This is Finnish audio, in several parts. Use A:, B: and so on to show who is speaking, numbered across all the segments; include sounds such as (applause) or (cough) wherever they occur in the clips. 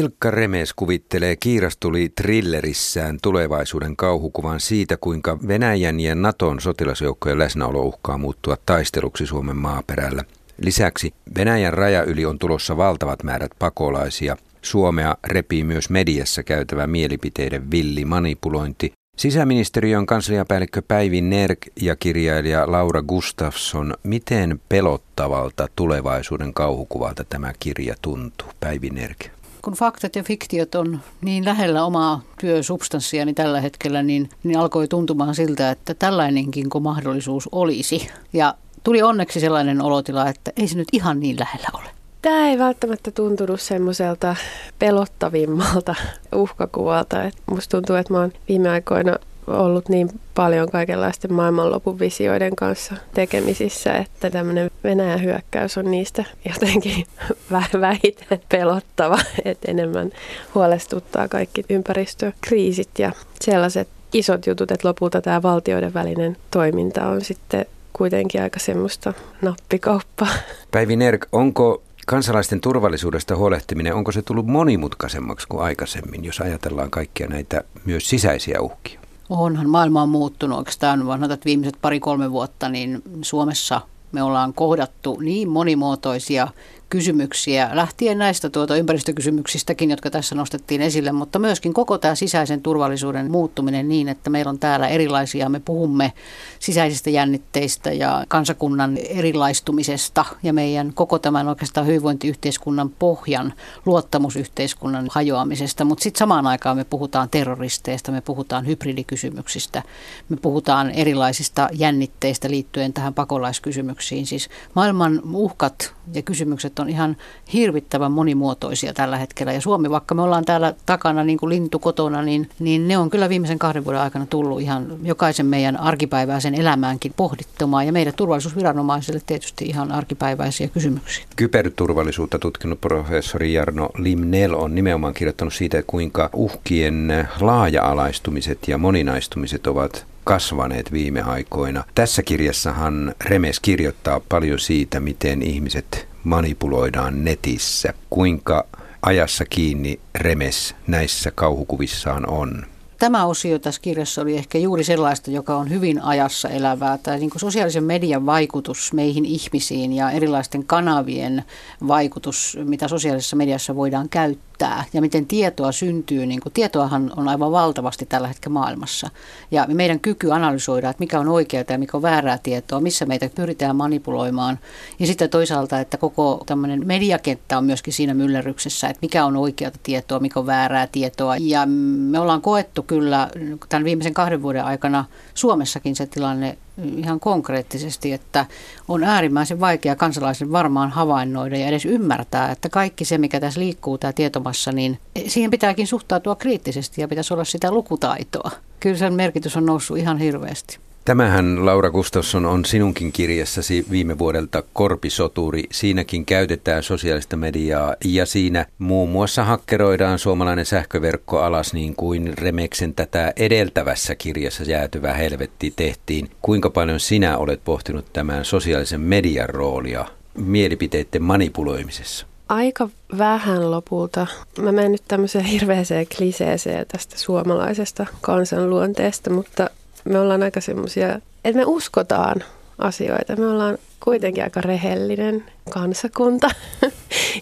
A: Ilkka Remes kuvittelee kiirastuli thrillerissään tulevaisuuden kauhukuvan siitä, kuinka Venäjän ja Naton sotilasjoukkojen läsnäolo uhkaa muuttua taisteluksi Suomen maaperällä. Lisäksi Venäjän raja yli on tulossa valtavat määrät pakolaisia. Suomea repii myös mediassa käytävä mielipiteiden villi manipulointi. Sisäministeriön kansliapäällikkö Päivi Nerk ja kirjailija Laura Gustafsson, miten pelottavalta tulevaisuuden kauhukuvalta tämä kirja tuntuu? Päivi Nerk
B: kun faktat ja fiktiot on niin lähellä omaa työsubstanssia niin tällä hetkellä, niin, niin alkoi tuntumaan siltä, että tällainenkin kuin mahdollisuus olisi. Ja tuli onneksi sellainen olotila, että ei se nyt ihan niin lähellä ole.
C: Tämä ei välttämättä tuntunut semmoiselta pelottavimmalta uhkakuvalta. Et musta tuntuu, että mä oon viime aikoina ollut niin paljon kaikenlaisten maailmanlopun visioiden kanssa tekemisissä, että tämmöinen Venäjän hyökkäys on niistä jotenkin (laughs) vähiten pelottava, (laughs) että enemmän huolestuttaa kaikki ympäristökriisit ja sellaiset isot jutut, että lopulta tämä valtioiden välinen toiminta on sitten kuitenkin aika semmoista nappikauppaa. (laughs)
A: Päivi Nerk, onko kansalaisten turvallisuudesta huolehtiminen, onko se tullut monimutkaisemmaksi kuin aikaisemmin, jos ajatellaan kaikkia näitä myös sisäisiä uhkia?
B: Onhan maailma on muuttunut oikeastaan, vanhat viimeiset pari-kolme vuotta, niin Suomessa me ollaan kohdattu niin monimuotoisia kysymyksiä, lähtien näistä tuota ympäristökysymyksistäkin, jotka tässä nostettiin esille, mutta myöskin koko tämä sisäisen turvallisuuden muuttuminen niin, että meillä on täällä erilaisia, me puhumme sisäisistä jännitteistä ja kansakunnan erilaistumisesta ja meidän koko tämän oikeastaan hyvinvointiyhteiskunnan pohjan, luottamusyhteiskunnan hajoamisesta, mutta sitten samaan aikaan me puhutaan terroristeista, me puhutaan hybridikysymyksistä, me puhutaan erilaisista jännitteistä liittyen tähän pakolaiskysymyksiin. Siis maailman uhkat ja kysymykset on ihan hirvittävän monimuotoisia tällä hetkellä. Ja Suomi, vaikka me ollaan täällä takana niin kuin lintu kotona, niin, niin ne on kyllä viimeisen kahden vuoden aikana tullut ihan jokaisen meidän arkipäiväisen elämäänkin pohdittumaan. Ja meidän turvallisuusviranomaisille tietysti ihan arkipäiväisiä kysymyksiä.
A: Kyberturvallisuutta tutkinut professori Jarno Limnel on nimenomaan kirjoittanut siitä, kuinka uhkien laaja-alaistumiset ja moninaistumiset ovat kasvaneet viime aikoina. Tässä kirjassahan Remes kirjoittaa paljon siitä, miten ihmiset manipuloidaan netissä. Kuinka ajassa kiinni Remes näissä kauhukuvissaan on?
B: Tämä osio tässä kirjassa oli ehkä juuri sellaista, joka on hyvin ajassa elävää. Tai niin kuin sosiaalisen median vaikutus meihin ihmisiin ja erilaisten kanavien vaikutus, mitä sosiaalisessa mediassa voidaan käyttää käyttää ja miten tietoa syntyy. Niin kuin, tietoahan on aivan valtavasti tällä hetkellä maailmassa. Ja meidän kyky analysoida, että mikä on oikeaa ja mikä on väärää tietoa, missä meitä pyritään manipuloimaan. Ja sitten toisaalta, että koko tämmöinen mediakenttä on myöskin siinä myllerryksessä, että mikä on oikeaa tietoa, mikä on väärää tietoa. Ja me ollaan koettu kyllä tämän viimeisen kahden vuoden aikana Suomessakin se tilanne ihan konkreettisesti, että on äärimmäisen vaikea kansalaisen varmaan havainnoida ja edes ymmärtää, että kaikki se, mikä tässä liikkuu, tämä tietomassa, niin siihen pitääkin suhtautua kriittisesti ja pitäisi olla sitä lukutaitoa. Kyllä sen merkitys on noussut ihan hirveästi.
A: Tämähän, Laura Gustafsson, on sinunkin kirjassasi viime vuodelta Korpisoturi. Siinäkin käytetään sosiaalista mediaa ja siinä muun muassa hakkeroidaan suomalainen sähköverkko alas niin kuin Remeksen tätä edeltävässä kirjassa jäätyvä helvetti tehtiin. Kuinka paljon sinä olet pohtinut tämän sosiaalisen median roolia mielipiteiden manipuloimisessa?
C: Aika vähän lopulta. Mä menen nyt tämmöiseen hirveäseen kliseeseen tästä suomalaisesta kansanluonteesta, mutta me ollaan aika semmoisia, että me uskotaan asioita. Me ollaan kuitenkin aika rehellinen kansakunta. (laughs)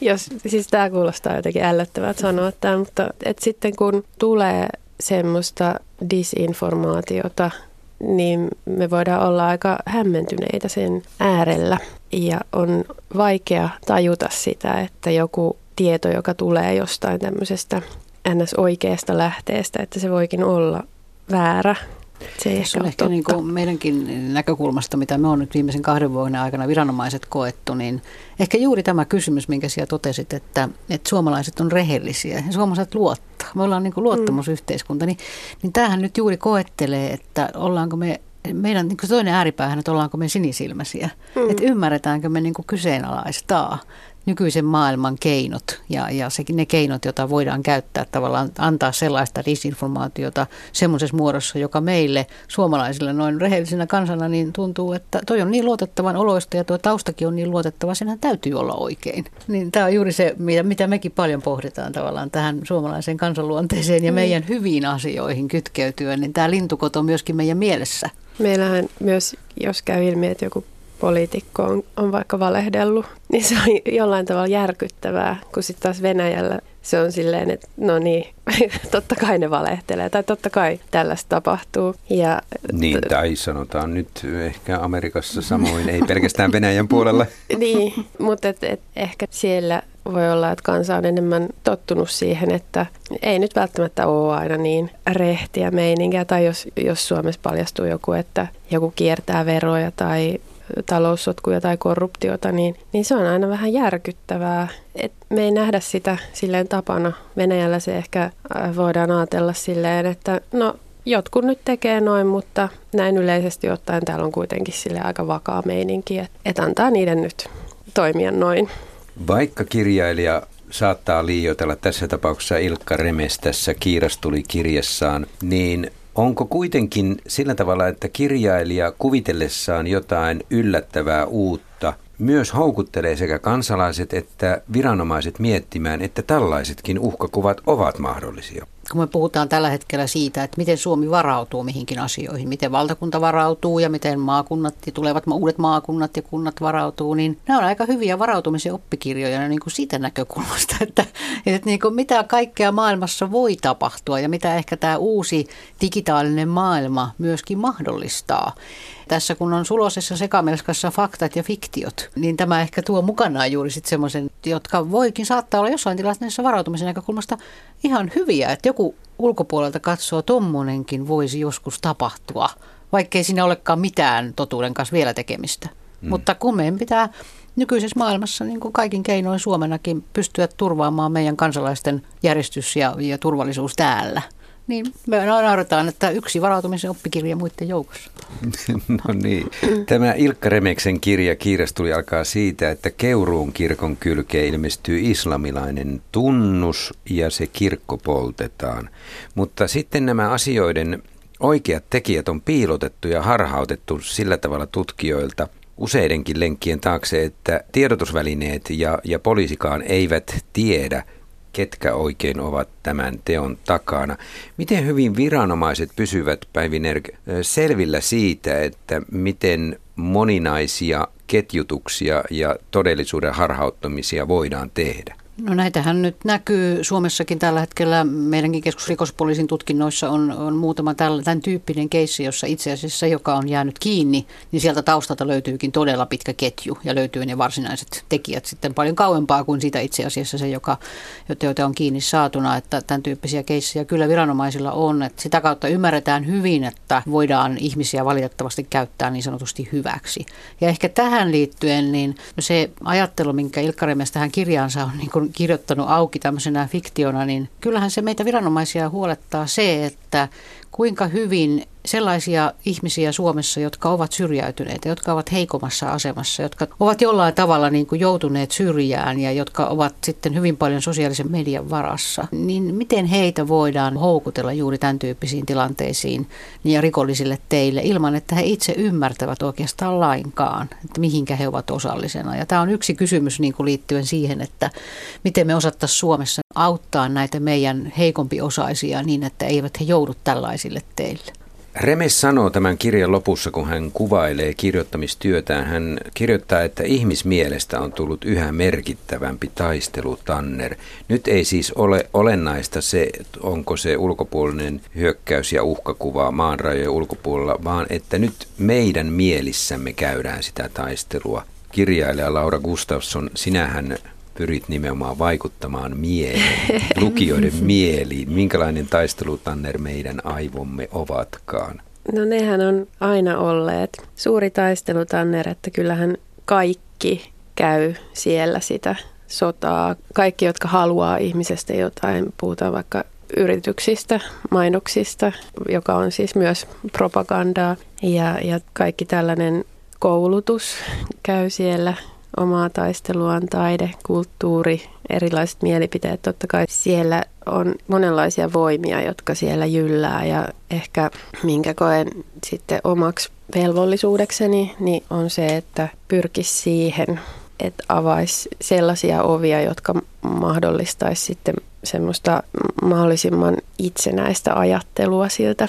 C: Jos, siis tämä kuulostaa jotenkin ällöttävältä sanoa tämä, mutta et sitten kun tulee semmoista disinformaatiota, niin me voidaan olla aika hämmentyneitä sen äärellä. Ja on vaikea tajuta sitä, että joku tieto, joka tulee jostain tämmöisestä ns. oikeasta lähteestä, että se voikin olla väärä
B: se ei on ehkä niin kuin meidänkin näkökulmasta, mitä me on nyt viimeisen kahden vuoden aikana viranomaiset koettu, niin ehkä juuri tämä kysymys, minkä siellä totesit, että, että suomalaiset on rehellisiä ja suomalaiset luottaa. Me ollaan niin kuin luottamusyhteiskunta, niin, niin tämähän nyt juuri koettelee, että ollaanko me meidän niin toinen ääripäähän, että ollaanko me sinisilmäisiä, mm. että ymmärretäänkö me niin kuin kyseenalaistaa nykyisen maailman keinot ja, ja se, ne keinot, joita voidaan käyttää tavallaan antaa sellaista disinformaatiota semmoisessa muodossa, joka meille suomalaisille noin rehellisenä kansana niin tuntuu, että toi on niin luotettavan oloista ja tuo taustakin on niin luotettava, senhän täytyy olla oikein. Niin tämä on juuri se, mitä, mitä mekin paljon pohditaan tavallaan tähän suomalaiseen kansanluonteeseen ja mm. meidän hyviin asioihin kytkeytyen, niin tämä lintukoto on myöskin meidän mielessä.
C: Meillähän myös, jos käy ilmi, että joku poliitikko on, on vaikka valehdellut, niin se on jollain tavalla järkyttävää, kun sitten taas Venäjällä se on silleen, että no niin, (laughs) totta kai ne valehtelee tai totta kai tällaista tapahtuu.
A: Ja, niin, tai sanotaan nyt ehkä Amerikassa samoin, ei pelkästään Venäjän puolella. (laughs)
C: niin, mutta et, et ehkä siellä voi olla, että kansa on enemmän tottunut siihen, että ei nyt välttämättä ole aina niin rehtiä meininkiä. Tai jos, jos Suomessa paljastuu joku, että joku kiertää veroja tai taloussotkuja tai korruptiota, niin, niin se on aina vähän järkyttävää. Et me ei nähdä sitä silleen tapana. Venäjällä se ehkä äh, voidaan ajatella silleen, että no jotkut nyt tekee noin, mutta näin yleisesti ottaen täällä on kuitenkin sille aika vakaa meininki, että et antaa niiden nyt toimia noin.
A: Vaikka kirjailija saattaa liioitella tässä tapauksessa Ilkka Remes tässä Kiirastuli kirjassaan, niin Onko kuitenkin sillä tavalla, että kirjailija kuvitellessaan jotain yllättävää uutta myös houkuttelee sekä kansalaiset että viranomaiset miettimään, että tällaisetkin uhkakuvat ovat mahdollisia?
B: Kun me puhutaan tällä hetkellä siitä, että miten Suomi varautuu mihinkin asioihin, miten valtakunta varautuu ja miten maakunnat ja tulevat uudet maakunnat ja kunnat varautuu, niin nämä on aika hyviä varautumisen oppikirjoja niin kuin siitä näkökulmasta, (laughs) että, että niin kuin mitä kaikkea maailmassa voi tapahtua ja mitä ehkä tämä uusi digitaalinen maailma myöskin mahdollistaa. Tässä kun on sulosessa sekamelskassa faktat ja fiktiot, niin tämä ehkä tuo mukanaan juuri sitten semmoisen, jotka voikin saattaa olla jossain tilanteessa varautumisen näkökulmasta ihan hyviä, että joku ulkopuolelta katsoo, tommonenkin voisi joskus tapahtua, vaikkei siinä olekaan mitään totuuden kanssa vielä tekemistä. Mm. Mutta kun meidän pitää nykyisessä maailmassa niin kuin kaikin keinoin Suomenakin pystyä turvaamaan meidän kansalaisten järjestys ja, ja turvallisuus täällä – niin, me naurataan, että yksi varautumisen oppikirja muiden joukossa. (laughs)
A: no niin. Tämä Ilkka Remeksen kirja Kiirastuli alkaa siitä, että Keuruun kirkon kylkeen ilmestyy islamilainen tunnus ja se kirkko poltetaan. Mutta sitten nämä asioiden oikeat tekijät on piilotettu ja harhautettu sillä tavalla tutkijoilta useidenkin lenkkien taakse, että tiedotusvälineet ja, ja poliisikaan eivät tiedä – ketkä oikein ovat tämän teon takana. Miten hyvin viranomaiset pysyvät Päiviner selvillä siitä, että miten moninaisia ketjutuksia ja todellisuuden harhauttamisia voidaan tehdä?
B: No näitähän nyt näkyy Suomessakin tällä hetkellä. Meidänkin keskusrikospoliisin tutkinnoissa on, on muutama tämän, tyyppinen keissi, jossa itse asiassa joka on jäänyt kiinni, niin sieltä taustalta löytyykin todella pitkä ketju ja löytyy ne varsinaiset tekijät sitten paljon kauempaa kuin sitä itse asiassa se, joka, joita on kiinni saatuna. Että tämän tyyppisiä keissejä kyllä viranomaisilla on. Että sitä kautta ymmärretään hyvin, että voidaan ihmisiä valitettavasti käyttää niin sanotusti hyväksi. Ja ehkä tähän liittyen niin se ajattelu, minkä Ilkka Remes tähän kirjaansa on niin kirjoittanut auki tämmöisenä fiktiona, niin kyllähän se meitä viranomaisia huolettaa se, että kuinka hyvin sellaisia ihmisiä Suomessa, jotka ovat syrjäytyneitä, jotka ovat heikommassa asemassa, jotka ovat jollain tavalla niin kuin joutuneet syrjään ja jotka ovat sitten hyvin paljon sosiaalisen median varassa, niin miten heitä voidaan houkutella juuri tämän tyyppisiin tilanteisiin ja rikollisille teille ilman, että he itse ymmärtävät oikeastaan lainkaan, että mihinkä he ovat osallisena. Ja tämä on yksi kysymys niin kuin liittyen siihen, että miten me osattaisiin Suomessa auttaa näitä meidän heikompiosaisia niin, että eivät he joudu tällaisille teille.
A: Remes sanoo tämän kirjan lopussa, kun hän kuvailee kirjoittamistyötään, hän kirjoittaa, että ihmismielestä on tullut yhä merkittävämpi taistelu Tanner. Nyt ei siis ole olennaista se, onko se ulkopuolinen hyökkäys ja uhkakuva maan rajojen ulkopuolella, vaan että nyt meidän mielissämme käydään sitä taistelua. Kirjailija Laura Gustafsson, sinähän pyrit nimenomaan vaikuttamaan mieleen, (laughs) lukijoiden mieliin. Minkälainen taistelutanner meidän aivomme ovatkaan?
C: No nehän on aina olleet. Suuri taistelutanner, että kyllähän kaikki käy siellä sitä sotaa. Kaikki, jotka haluaa ihmisestä jotain, puhutaan vaikka yrityksistä, mainoksista, joka on siis myös propagandaa. Ja, ja kaikki tällainen koulutus käy siellä omaa taisteluaan, taide, kulttuuri, erilaiset mielipiteet. Totta kai siellä on monenlaisia voimia, jotka siellä jyllää ja ehkä minkä koen sitten omaksi velvollisuudekseni, niin on se, että pyrkisi siihen, että avaisi sellaisia ovia, jotka mahdollistaisi sitten semmoista mahdollisimman itsenäistä ajattelua siltä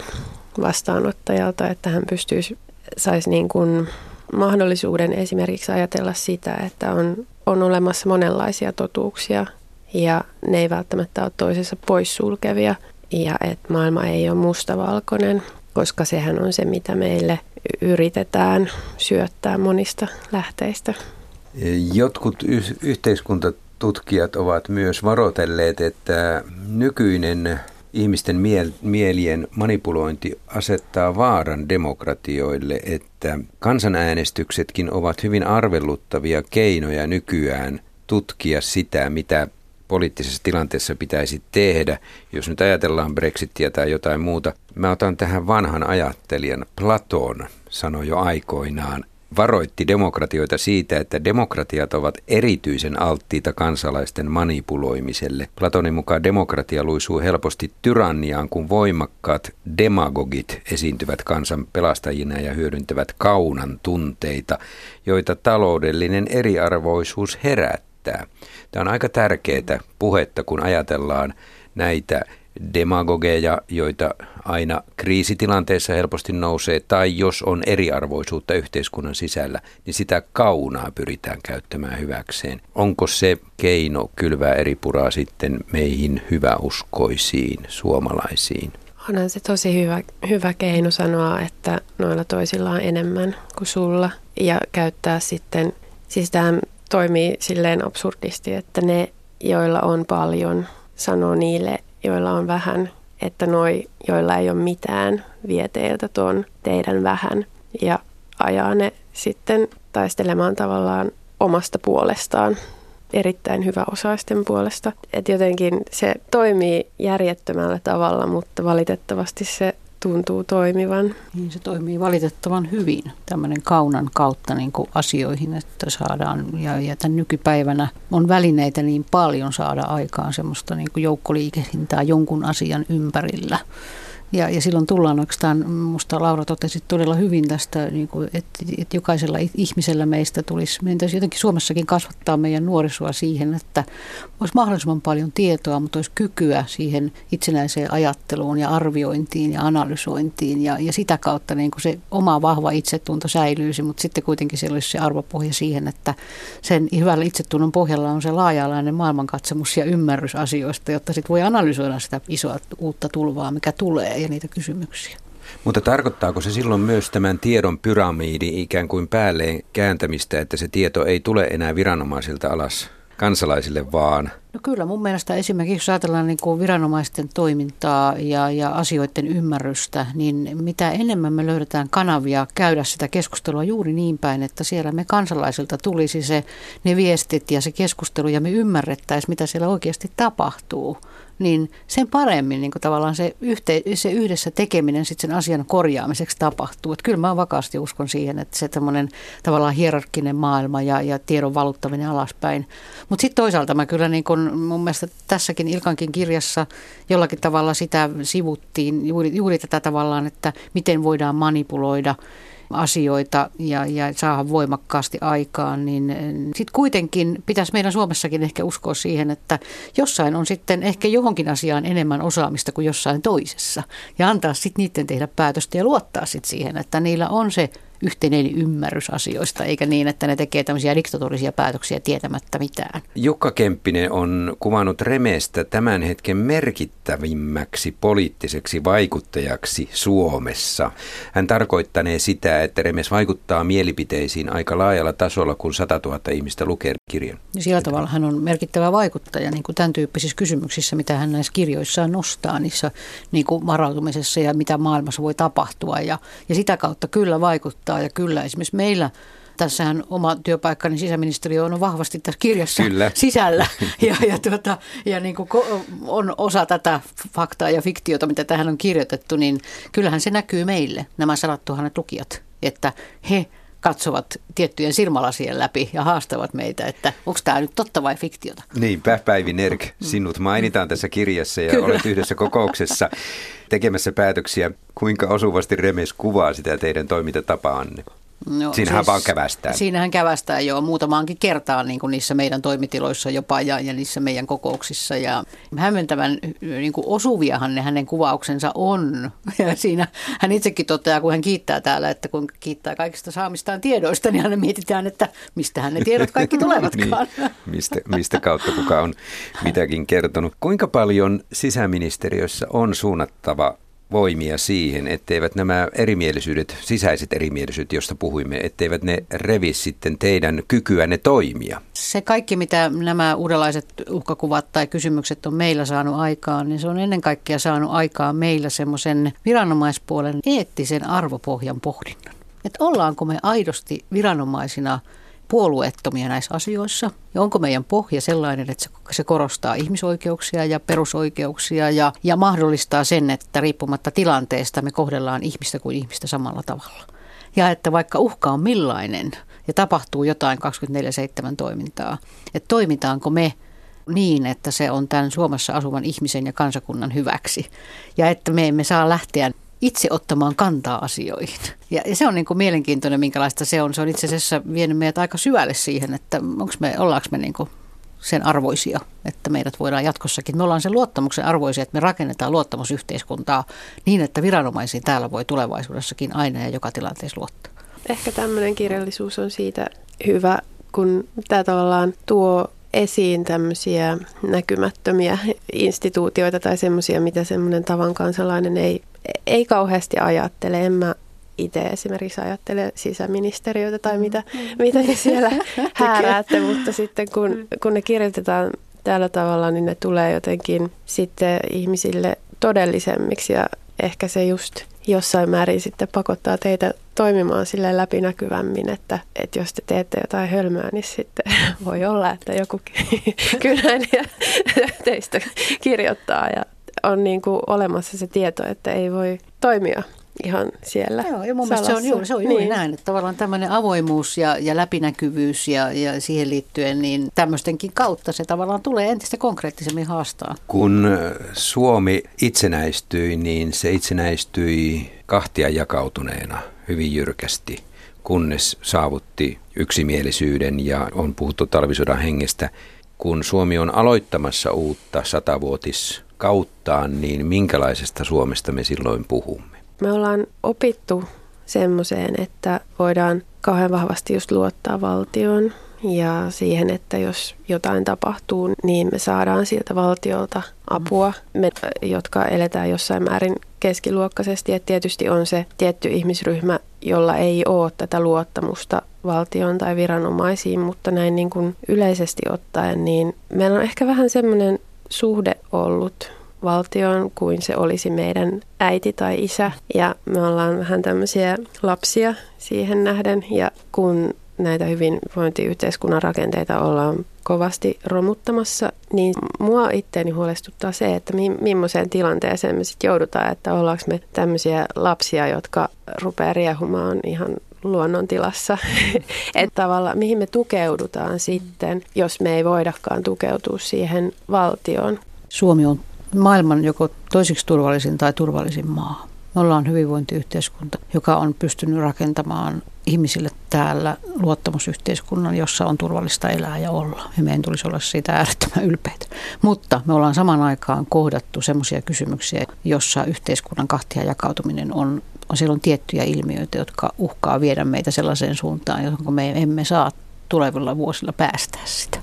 C: vastaanottajalta, että hän pystyisi, saisi niin kuin mahdollisuuden esimerkiksi ajatella sitä, että on, on olemassa monenlaisia totuuksia ja ne ei välttämättä ole toisessa poissulkevia ja että maailma ei ole mustavalkoinen, koska sehän on se, mitä meille yritetään syöttää monista lähteistä.
A: Jotkut y- yhteiskuntatutkijat ovat myös varoitelleet, että nykyinen ihmisten miel- mielien manipulointi asettaa vaaran demokratioille, että kansanäänestyksetkin ovat hyvin arvelluttavia keinoja nykyään tutkia sitä, mitä poliittisessa tilanteessa pitäisi tehdä, jos nyt ajatellaan Brexitia tai jotain muuta. Mä otan tähän vanhan ajattelijan. Platon sanoi jo aikoinaan, varoitti demokratioita siitä, että demokratiat ovat erityisen alttiita kansalaisten manipuloimiselle. Platonin mukaan demokratia luisuu helposti tyranniaan, kun voimakkaat demagogit esiintyvät kansan pelastajina ja hyödyntävät kaunan tunteita, joita taloudellinen eriarvoisuus herättää. Tämä on aika tärkeää puhetta, kun ajatellaan näitä demagogeja, joita aina kriisitilanteessa helposti nousee, tai jos on eriarvoisuutta yhteiskunnan sisällä, niin sitä kaunaa pyritään käyttämään hyväkseen. Onko se keino kylvää eri puraa sitten meihin hyväuskoisiin suomalaisiin?
C: Onhan se tosi hyvä, hyvä keino sanoa, että noilla toisilla on enemmän kuin sulla ja käyttää sitten, siis tämä toimii silleen absurdisti, että ne, joilla on paljon, sanoo niille, joilla on vähän, että noi, joilla ei ole mitään, vie teiltä tuon teidän vähän ja ajaa ne sitten taistelemaan tavallaan omasta puolestaan erittäin hyvä osaisten puolesta. Et jotenkin se toimii järjettömällä tavalla, mutta valitettavasti se tuntuu toimivan.
B: Niin se toimii valitettavan hyvin tämmöinen kaunan kautta niin kuin asioihin, että saadaan, ja, ja tämän nykypäivänä on välineitä niin paljon saada aikaan semmoista niin kuin joukkoliikehdintää jonkun asian ympärillä. Ja, ja silloin tullaan oikeastaan, minusta Laura totesi todella hyvin tästä, niin kuin, että, että jokaisella ihmisellä meistä tulisi, meidän jotenkin Suomessakin kasvattaa meidän nuorisoa siihen, että olisi mahdollisimman paljon tietoa, mutta olisi kykyä siihen itsenäiseen ajatteluun ja arviointiin ja analysointiin. Ja, ja sitä kautta niin kuin se oma vahva itsetunto säilyisi, mutta sitten kuitenkin siellä olisi se arvopohja siihen, että sen hyvällä itsetunnon pohjalla on se laaja-alainen maailmankatsomus ja ymmärrys asioista, jotta sitten voi analysoida sitä isoa uutta tulvaa, mikä tulee ja niitä kysymyksiä.
A: Mutta tarkoittaako se silloin myös tämän tiedon pyramiidi ikään kuin päälleen kääntämistä, että se tieto ei tule enää viranomaisilta alas kansalaisille vaan?
B: No kyllä mun mielestä esimerkiksi jos ajatellaan niin kuin viranomaisten toimintaa ja, ja asioiden ymmärrystä, niin mitä enemmän me löydetään kanavia käydä sitä keskustelua juuri niin päin, että siellä me kansalaisilta tulisi se, ne viestit ja se keskustelu ja me ymmärrettäisiin, mitä siellä oikeasti tapahtuu – niin sen paremmin niin tavallaan se, yhte, se yhdessä tekeminen sitten sen asian korjaamiseksi tapahtuu. Että kyllä mä vakaasti uskon siihen, että se tämmöinen tavallaan hierarkkinen maailma ja, ja tiedon valuttaminen alaspäin. Mutta sitten toisaalta mä kyllä niin kun, mun mielestä tässäkin Ilkankin kirjassa jollakin tavalla sitä sivuttiin, juuri, juuri tätä tavallaan, että miten voidaan manipuloida – asioita ja, ja saada voimakkaasti aikaan, niin sitten kuitenkin pitäisi meidän Suomessakin ehkä uskoa siihen, että jossain on sitten ehkä johonkin asiaan enemmän osaamista kuin jossain toisessa. Ja antaa sitten niiden tehdä päätöstä ja luottaa sitten siihen, että niillä on se yhteinen ymmärrys asioista, eikä niin, että ne tekee tämmöisiä diktatorisia päätöksiä tietämättä mitään.
A: Jukka Kemppinen on kuvannut Remestä tämän hetken merkittävimmäksi poliittiseksi vaikuttajaksi Suomessa. Hän tarkoittanee sitä, että Remes vaikuttaa mielipiteisiin aika laajalla tasolla, kun 100 000 ihmistä lukee kirjan.
B: Ja sillä tavalla hän on merkittävä vaikuttaja niin kuin tämän tyyppisissä kysymyksissä, mitä hän näissä kirjoissaan nostaa, niissä niin kuin varautumisessa ja mitä maailmassa voi tapahtua. Ja, ja sitä kautta kyllä vaikuttaa vaikuttaa. Ja kyllä esimerkiksi meillä tässähän oma työpaikkani sisäministeriö on vahvasti tässä kirjassa Kyllä. (laughs) sisällä ja, ja, tuota, ja niin kuin on osa tätä faktaa ja fiktiota, mitä tähän on kirjoitettu, niin kyllähän se näkyy meille, nämä sadat tuhannet lukijat, että he katsovat tiettyjen silmälasien läpi ja haastavat meitä, että onko tämä nyt totta vai fiktiota.
A: Niinpä, Päivi Nerk, sinut mainitaan tässä kirjassa ja Kyllä. olet yhdessä kokouksessa (laughs) tekemässä päätöksiä. Kuinka osuvasti Remes kuvaa sitä teidän toimintatapaanne? No, siinähän siis, vaan kävästää.
B: Siinähän kävästää jo muutamaankin kertaan niin kuin niissä meidän toimitiloissa jopa ja, ja niissä meidän kokouksissa. Ja hämmentävän niin kuin osuviahan ne hänen kuvauksensa on. (laughs) Ja siinä hän itsekin toteaa, kun hän kiittää täällä, että kun kiittää kaikista saamistaan tiedoista, niin hän mietitään, että mistä ne tiedot kaikki (laughs) tulevatkaan.
A: niin, (laughs) mistä, mistä kautta kuka on mitäkin kertonut. Kuinka paljon sisäministeriössä on suunnattava voimia siihen, etteivät nämä erimielisyydet, sisäiset erimielisyydet, joista puhuimme, etteivät ne revi sitten teidän kykyänne toimia?
B: Se kaikki, mitä nämä uudenlaiset uhkakuvat tai kysymykset on meillä saanut aikaan, niin se on ennen kaikkea saanut aikaan meillä semmoisen viranomaispuolen eettisen arvopohjan pohdinnan. Että ollaanko me aidosti viranomaisina – puolueettomia näissä asioissa? Ja onko meidän pohja sellainen, että se, korostaa ihmisoikeuksia ja perusoikeuksia ja, ja mahdollistaa sen, että riippumatta tilanteesta me kohdellaan ihmistä kuin ihmistä samalla tavalla? Ja että vaikka uhka on millainen ja tapahtuu jotain 24-7 toimintaa, että toimitaanko me niin, että se on tämän Suomessa asuvan ihmisen ja kansakunnan hyväksi. Ja että me emme saa lähteä itse ottamaan kantaa asioihin. Ja, ja se on niin kuin mielenkiintoinen, minkälaista se on. Se on itse asiassa vienyt meidät aika syvälle siihen, että onko me, ollaanko me niin kuin sen arvoisia, että meidät voidaan jatkossakin. Me ollaan sen luottamuksen arvoisia, että me rakennetaan luottamusyhteiskuntaa niin, että viranomaisiin täällä voi tulevaisuudessakin aina ja joka tilanteessa luottaa.
C: Ehkä tämmöinen kirjallisuus on siitä hyvä, kun tämä tavallaan tuo esiin tämmöisiä näkymättömiä instituutioita tai semmoisia, mitä semmoinen tavan kansalainen ei, ei kauheasti ajattele. En mä itse esimerkiksi ajattele sisäministeriötä tai mitä, mm. mitä te siellä (laughs) hääräätte, mutta sitten kun, kun ne kirjoitetaan tällä tavalla, niin ne tulee jotenkin sitten ihmisille todellisemmiksi ja ehkä se just jossain määrin sitten pakottaa teitä toimimaan sille läpinäkyvämmin, että, että jos te teette jotain hölmöä, niin sitten (laughs) voi olla, että joku (laughs) kynäilijä (laughs) teistä kirjoittaa ja on niin kuin olemassa se tieto, että ei voi toimia ihan siellä
B: Joo, ja mun mielestä se on juuri, se on juuri niin. näin, että tavallaan tämmöinen avoimuus ja, ja läpinäkyvyys ja, ja siihen liittyen, niin tämmöistenkin kautta se tavallaan tulee entistä konkreettisemmin haastaa.
A: Kun Suomi itsenäistyi, niin se itsenäistyi kahtia jakautuneena hyvin jyrkästi, kunnes saavutti yksimielisyyden ja on puhuttu talvisodan hengestä. Kun Suomi on aloittamassa uutta satavuotiskauttaan, niin minkälaisesta Suomesta me silloin puhumme?
C: Me ollaan opittu semmoiseen, että voidaan kauhean vahvasti just luottaa valtioon ja siihen, että jos jotain tapahtuu, niin me saadaan siltä valtiolta apua. Me, jotka eletään jossain määrin keskiluokkaisesti, että tietysti on se tietty ihmisryhmä, jolla ei ole tätä luottamusta valtion tai viranomaisiin, mutta näin niin kuin yleisesti ottaen, niin meillä on ehkä vähän semmoinen suhde ollut valtioon kuin se olisi meidän äiti tai isä. Ja me ollaan vähän tämmöisiä lapsia siihen nähden. Ja kun näitä hyvinvointiyhteiskunnan rakenteita ollaan kovasti romuttamassa, niin mua itteeni huolestuttaa se, että mi- millaiseen tilanteeseen me sitten joudutaan, että ollaanko me tämmöisiä lapsia, jotka rupeaa riehumaan ihan luonnontilassa. (laughs) että tavallaan mihin me tukeudutaan sitten, jos me ei voidakaan tukeutua siihen valtioon.
B: Suomi on maailman joko toisiksi turvallisin tai turvallisin maa. Me ollaan hyvinvointiyhteiskunta, joka on pystynyt rakentamaan ihmisille täällä luottamusyhteiskunnan, jossa on turvallista elää ja olla. Ja meidän tulisi olla siitä äärettömän ylpeitä. Mutta me ollaan saman aikaan kohdattu sellaisia kysymyksiä, jossa yhteiskunnan kahtia jakautuminen on, on siellä on tiettyjä ilmiöitä, jotka uhkaa viedä meitä sellaiseen suuntaan, johon me emme saa tulevilla vuosilla päästää sitä.